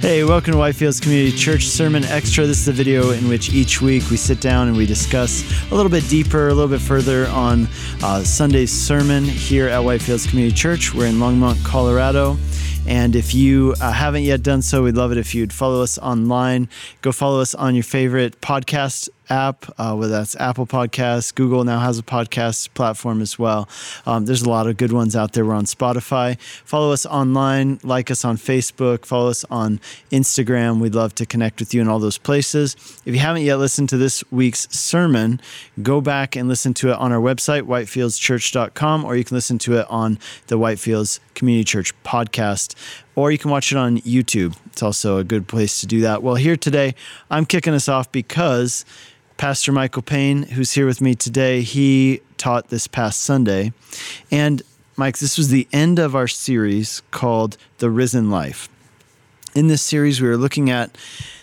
Hey, welcome to Whitefields Community Church Sermon Extra. This is a video in which each week we sit down and we discuss a little bit deeper, a little bit further on uh, Sunday's sermon here at Whitefields Community Church. We're in Longmont, Colorado. And if you uh, haven't yet done so, we'd love it if you'd follow us online. Go follow us on your favorite podcast app, uh, whether that's Apple Podcasts, Google now has a podcast platform as well. Um, there's a lot of good ones out there. We're on Spotify. Follow us online, like us on Facebook, follow us on Instagram. We'd love to connect with you in all those places. If you haven't yet listened to this week's sermon, go back and listen to it on our website, whitefieldschurch.com, or you can listen to it on the Whitefields Community Church podcast or you can watch it on YouTube. It's also a good place to do that. Well, here today, I'm kicking us off because Pastor Michael Payne, who's here with me today, he taught this past Sunday. And Mike, this was the end of our series called The Risen Life. In this series, we were looking at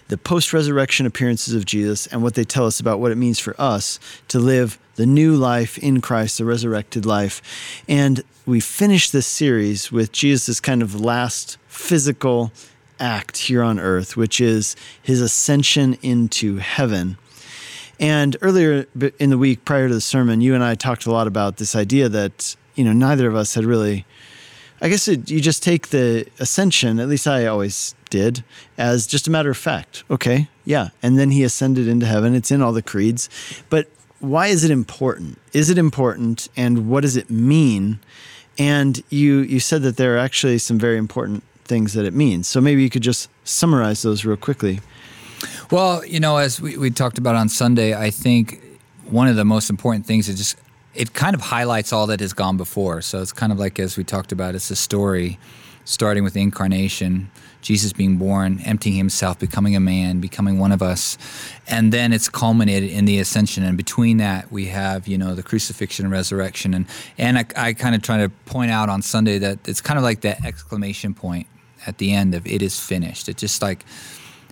the post resurrection appearances of Jesus and what they tell us about what it means for us to live the new life in Christ, the resurrected life. And we finished this series with Jesus' kind of last physical act here on earth, which is his ascension into heaven. And earlier in the week prior to the sermon, you and I talked a lot about this idea that, you know, neither of us had really, I guess it, you just take the ascension, at least I always did, as just a matter of fact. Okay, yeah. And then he ascended into heaven. It's in all the creeds. But why is it important? Is it important? And what does it mean? And you, you said that there are actually some very important things that it means. So maybe you could just summarize those real quickly. Well, you know, as we, we talked about on Sunday, I think one of the most important things is just it kind of highlights all that has gone before. So it's kind of like as we talked about, it's a story starting with the incarnation, Jesus being born, emptying himself, becoming a man, becoming one of us, and then it's culminated in the ascension. And between that, we have you know the crucifixion and resurrection. And and I, I kind of try to point out on Sunday that it's kind of like that exclamation point at the end of "it is finished." It just like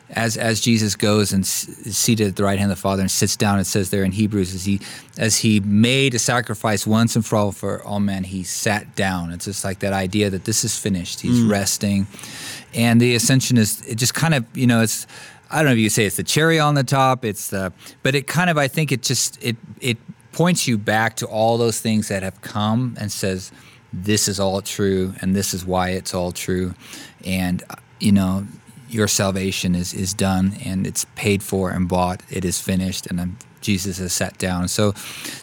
as as Jesus goes and is seated at the right hand of the Father and sits down, it says there in Hebrews, as he as he made a sacrifice once and for all for all men, he sat down. It's just like that idea that this is finished. He's mm. resting, and the ascension is it just kind of you know it's I don't know if you say it's the cherry on the top. It's the but it kind of I think it just it it points you back to all those things that have come and says this is all true and this is why it's all true, and you know your salvation is, is done and it's paid for and bought. It is finished, and Jesus has sat down. So,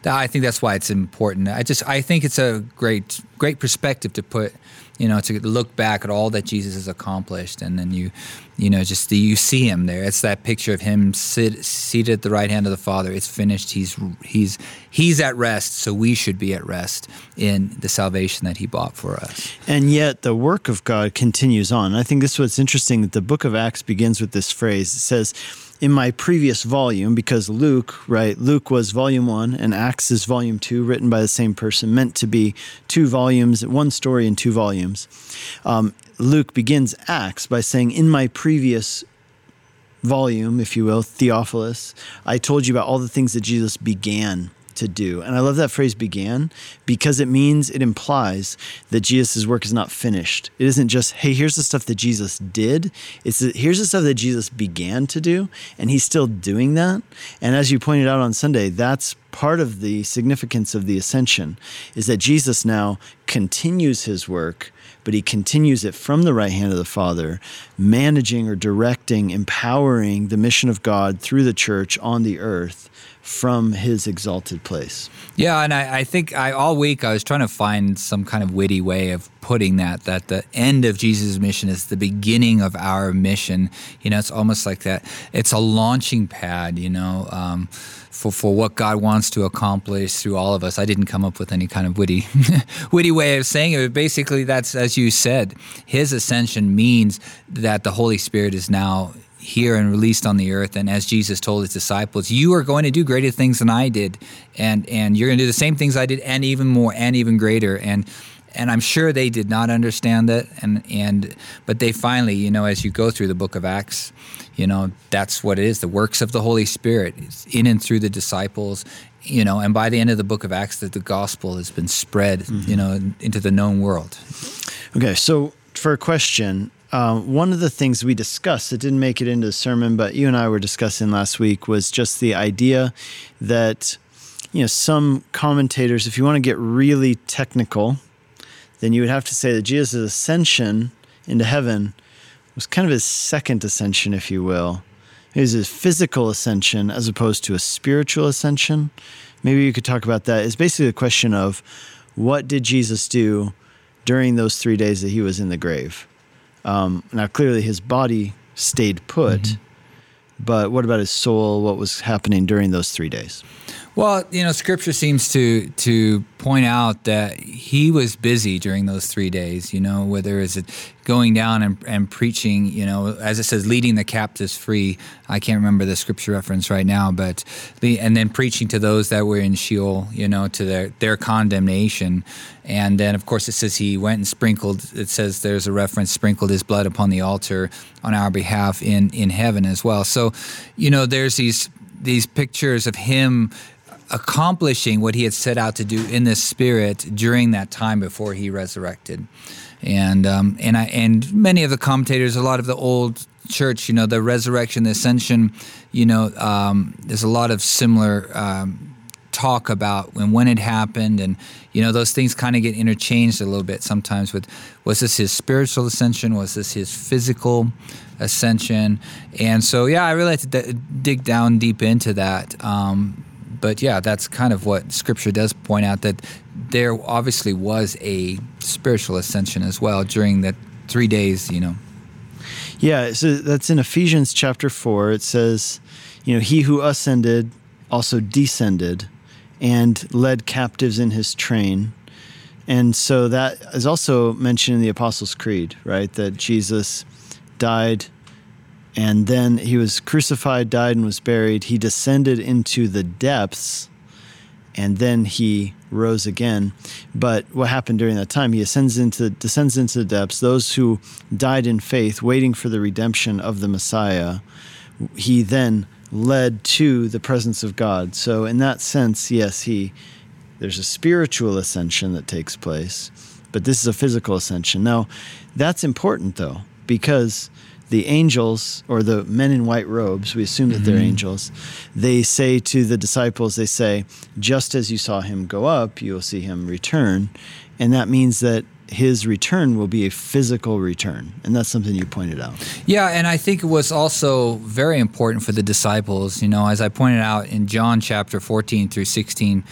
I think that's why it's important. I just I think it's a great great perspective to put you know, to look back at all that Jesus has accomplished, and then you, you know, just the, you see him there. It's that picture of him sit, seated at the right hand of the Father. It's finished. He's he's he's at rest, so we should be at rest in the salvation that he bought for us. And yet, the work of God continues on. I think this is what's interesting. That the Book of Acts begins with this phrase. It says in my previous volume because Luke, right? Luke was volume one and Acts is volume two, written by the same person, meant to be two volumes, one story in two volumes. Um, Luke begins Acts by saying, In my previous volume, if you will, Theophilus, I told you about all the things that Jesus began to do. And I love that phrase began because it means it implies that Jesus' work is not finished. It isn't just, hey, here's the stuff that Jesus did. It's here's the stuff that Jesus began to do, and he's still doing that. And as you pointed out on Sunday, that's part of the significance of the ascension is that Jesus now continues his work, but he continues it from the right hand of the Father, managing or directing, empowering the mission of God through the church on the earth from his exalted place. Yeah, and I, I, think I all week I was trying to find some kind of witty way of putting that that the end of Jesus' mission is the beginning of our mission. You know, it's almost like that. It's a launching pad. You know. Um, for, for what God wants to accomplish through all of us. I didn't come up with any kind of witty witty way of saying it. Basically, that's as you said, His ascension means that the Holy Spirit is now here and released on the earth. And as Jesus told his disciples, you are going to do greater things than I did, and and you're going to do the same things I did, and even more, and even greater. And and I'm sure they did not understand that. And and but they finally, you know, as you go through the book of Acts, you know, that's what it is. The works of the Holy Spirit in and through the disciples. You know, and by the end of the book of Acts, that the gospel has been spread, mm-hmm. you know, into the known world. Okay, so for a question, um, one of the things we discussed, it didn't make it into the sermon, but you and I were discussing last week, was just the idea that, you know, some commentators, if you want to get really technical, then you would have to say that Jesus' ascension into heaven was kind of his second ascension, if you will. It was his physical ascension as opposed to a spiritual ascension. Maybe you could talk about that. It's basically a question of what did Jesus do during those three days that he was in the grave? Um, now, clearly, his body stayed put, mm-hmm. but what about his soul? What was happening during those three days? Well, you know, Scripture seems to to point out that he was busy during those three days. You know, whether it's going down and, and preaching. You know, as it says, leading the captives free. I can't remember the Scripture reference right now, but and then preaching to those that were in Sheol. You know, to their their condemnation. And then, of course, it says he went and sprinkled. It says there's a reference sprinkled his blood upon the altar on our behalf in in heaven as well. So, you know, there's these these pictures of him accomplishing what he had set out to do in the spirit during that time before he resurrected. And um, and I and many of the commentators, a lot of the old church, you know, the resurrection, the ascension, you know, um, there's a lot of similar um, talk about when when it happened, and you know, those things kind of get interchanged a little bit sometimes. With was this his spiritual ascension? Was this his physical ascension? And so, yeah, I really had to d- dig down deep into that. Um, but yeah, that's kind of what Scripture does point out that there obviously was a spiritual ascension as well during that three days. You know. Yeah, so that's in Ephesians chapter four. It says, you know, he who ascended also descended and led captives in his train. And so that is also mentioned in the Apostles' Creed, right? That Jesus died and then he was crucified, died, and was buried. He descended into the depths, and then he rose again. But what happened during that time? He ascends into, descends into the depths. Those who died in faith, waiting for the redemption of the Messiah, he then led to the presence of God. So, in that sense, yes, he there's a spiritual ascension that takes place, but this is a physical ascension. Now, that's important though, because the angels or the men in white robes, we assume that mm-hmm. they're angels, they say to the disciples, they say, just as you saw him go up, you will see him return. And that means that his return will be a physical return. And that's something you pointed out. Yeah, and I think it was also very important for the disciples. You know, as I pointed out in John chapter 14 through 16,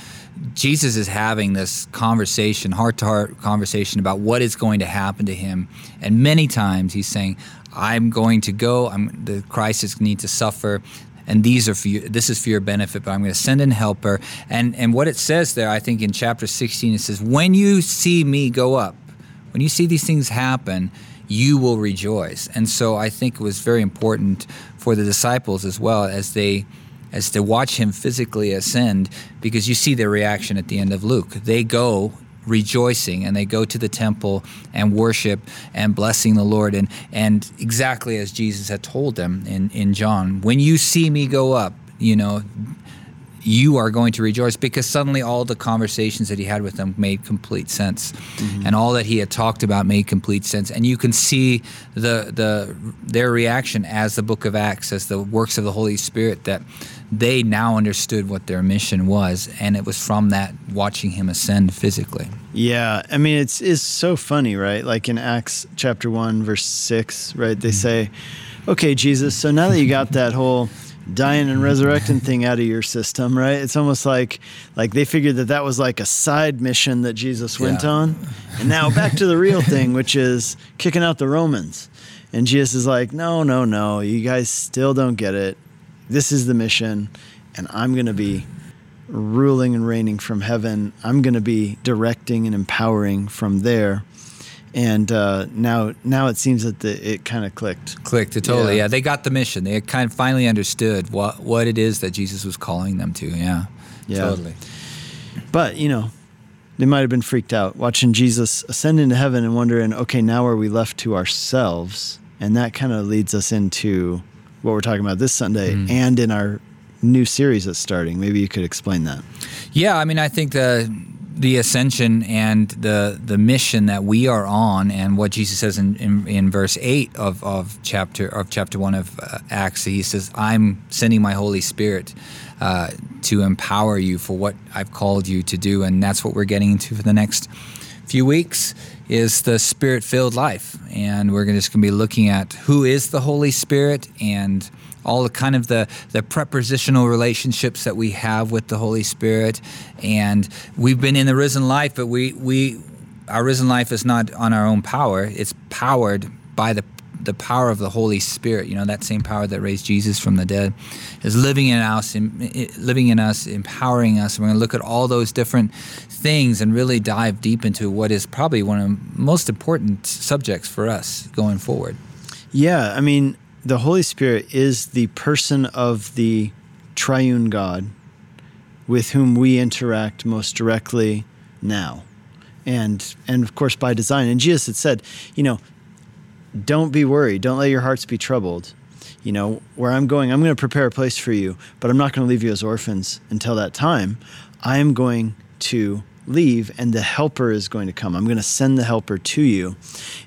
Jesus is having this conversation, heart to heart conversation about what is going to happen to him. And many times he's saying, I'm going to go. I'm the Christ is need to suffer, and these are for you. This is for your benefit. But I'm going to send in helper. And and what it says there, I think in chapter 16, it says, "When you see me go up, when you see these things happen." You will rejoice, and so I think it was very important for the disciples as well as they as to watch him physically ascend because you see their reaction at the end of Luke. They go rejoicing and they go to the temple and worship and blessing the Lord. And and exactly as Jesus had told them in in John when you see me go up you know you are going to rejoice because suddenly all the conversations that he had with them made complete sense. Mm-hmm. and all that he had talked about made complete sense. And you can see the the their reaction as the book of acts as the works of the holy spirit that they now understood what their mission was and it was from that watching him ascend physically yeah i mean it's is so funny right like in acts chapter 1 verse 6 right they mm-hmm. say okay jesus so now that you got that whole dying and resurrecting thing out of your system, right? It's almost like like they figured that that was like a side mission that Jesus went yeah. on, and now back to the real thing, which is kicking out the Romans. And Jesus is like, no, no, no, you guys still don't get it. This is the mission, and I'm going to be ruling and reigning from heaven. I'm going to be directing and empowering from there and uh, now now it seems that the, it kind of clicked. Clicked totally. Yeah. yeah. they got the mission. They kind of finally understood what what it is that Jesus was calling them to. Yeah, yeah, totally. But you know, they might have been freaked out watching Jesus ascend into heaven and wondering, okay, now are we left to ourselves? And that kind of leads us into what we're talking about this Sunday mm. and in our new series that's starting. Maybe you could explain that. Yeah, I mean, I think the the ascension and the the mission that we are on, and what Jesus says in, in, in verse eight of, of chapter of chapter one of uh, Acts, he says, "I'm sending my Holy Spirit uh, to empower you for what I've called you to do," and that's what we're getting into for the next few weeks is the spirit filled life. And we're just going to be looking at who is the Holy Spirit and all the kind of the, the prepositional relationships that we have with the Holy Spirit. And we've been in the risen life, but we, we our risen life is not on our own power. It's powered by the the power of the Holy Spirit, you know, that same power that raised Jesus from the dead, is living in us, living in us, empowering us. We're going to look at all those different things and really dive deep into what is probably one of the most important subjects for us going forward. Yeah, I mean, the Holy Spirit is the person of the triune God with whom we interact most directly now. And and of course by design. And Jesus had said, you know, don't be worried, don't let your hearts be troubled. You know, where I'm going, I'm going to prepare a place for you, but I'm not going to leave you as orphans until that time. I am going to leave and the helper is going to come. I'm going to send the helper to you.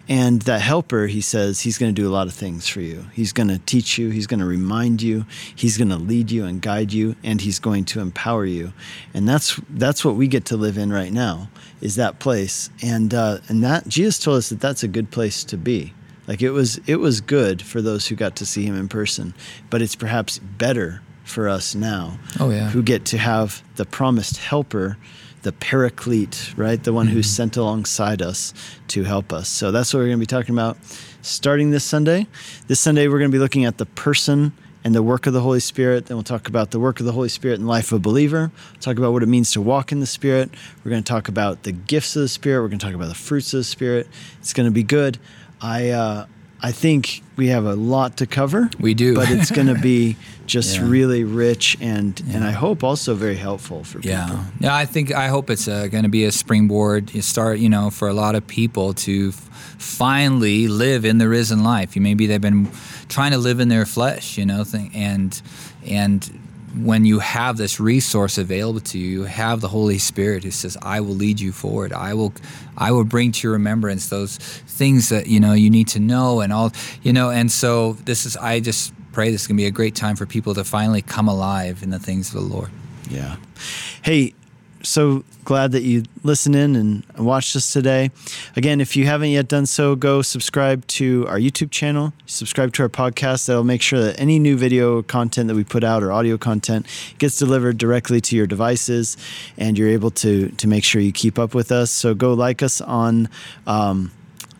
And that helper, he says, he's going to do a lot of things for you. He's going to teach you, he's going to remind you, he's going to lead you and guide you, and he's going to empower you. And that's that's what we get to live in right now is that place. And uh, and that Jesus told us that that's a good place to be. Like it was it was good for those who got to see him in person, but it's perhaps better for us now. Oh yeah. Who get to have the promised helper the paraclete, right? The one mm-hmm. who's sent alongside us to help us. So that's what we're going to be talking about starting this Sunday. This Sunday, we're going to be looking at the person and the work of the Holy Spirit. Then we'll talk about the work of the Holy Spirit in the life of a believer. We'll talk about what it means to walk in the Spirit. We're going to talk about the gifts of the Spirit. We're going to talk about the fruits of the Spirit. It's going to be good. I, uh, I think we have a lot to cover. We do, but it's going to be just yeah. really rich and yeah. and I hope also very helpful for people. Yeah, yeah. I think I hope it's uh, going to be a springboard. You start, you know, for a lot of people to f- finally live in the risen life. You maybe they've been trying to live in their flesh, you know, thing, and and when you have this resource available to you, you have the Holy Spirit who says, "I will lead you forward. I will, I will bring to your remembrance those things that you know you need to know and all, you know." And so this is, I just pray this is gonna be a great time for people to finally come alive in the things of the Lord. Yeah. Hey, so glad that you listened in and watched us today. Again, if you haven't yet done so, go subscribe to our YouTube channel, subscribe to our podcast. That'll make sure that any new video content that we put out or audio content gets delivered directly to your devices and you're able to, to make sure you keep up with us. So go like us on. Um,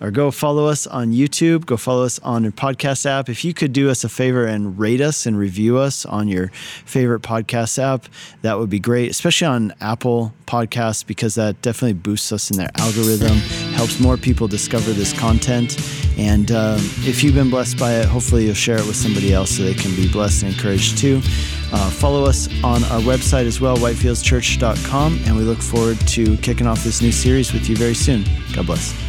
or go follow us on YouTube. Go follow us on your podcast app. If you could do us a favor and rate us and review us on your favorite podcast app, that would be great, especially on Apple Podcasts, because that definitely boosts us in their algorithm, helps more people discover this content. And uh, if you've been blessed by it, hopefully you'll share it with somebody else so they can be blessed and encouraged too. Uh, follow us on our website as well, whitefieldschurch.com, and we look forward to kicking off this new series with you very soon. God bless.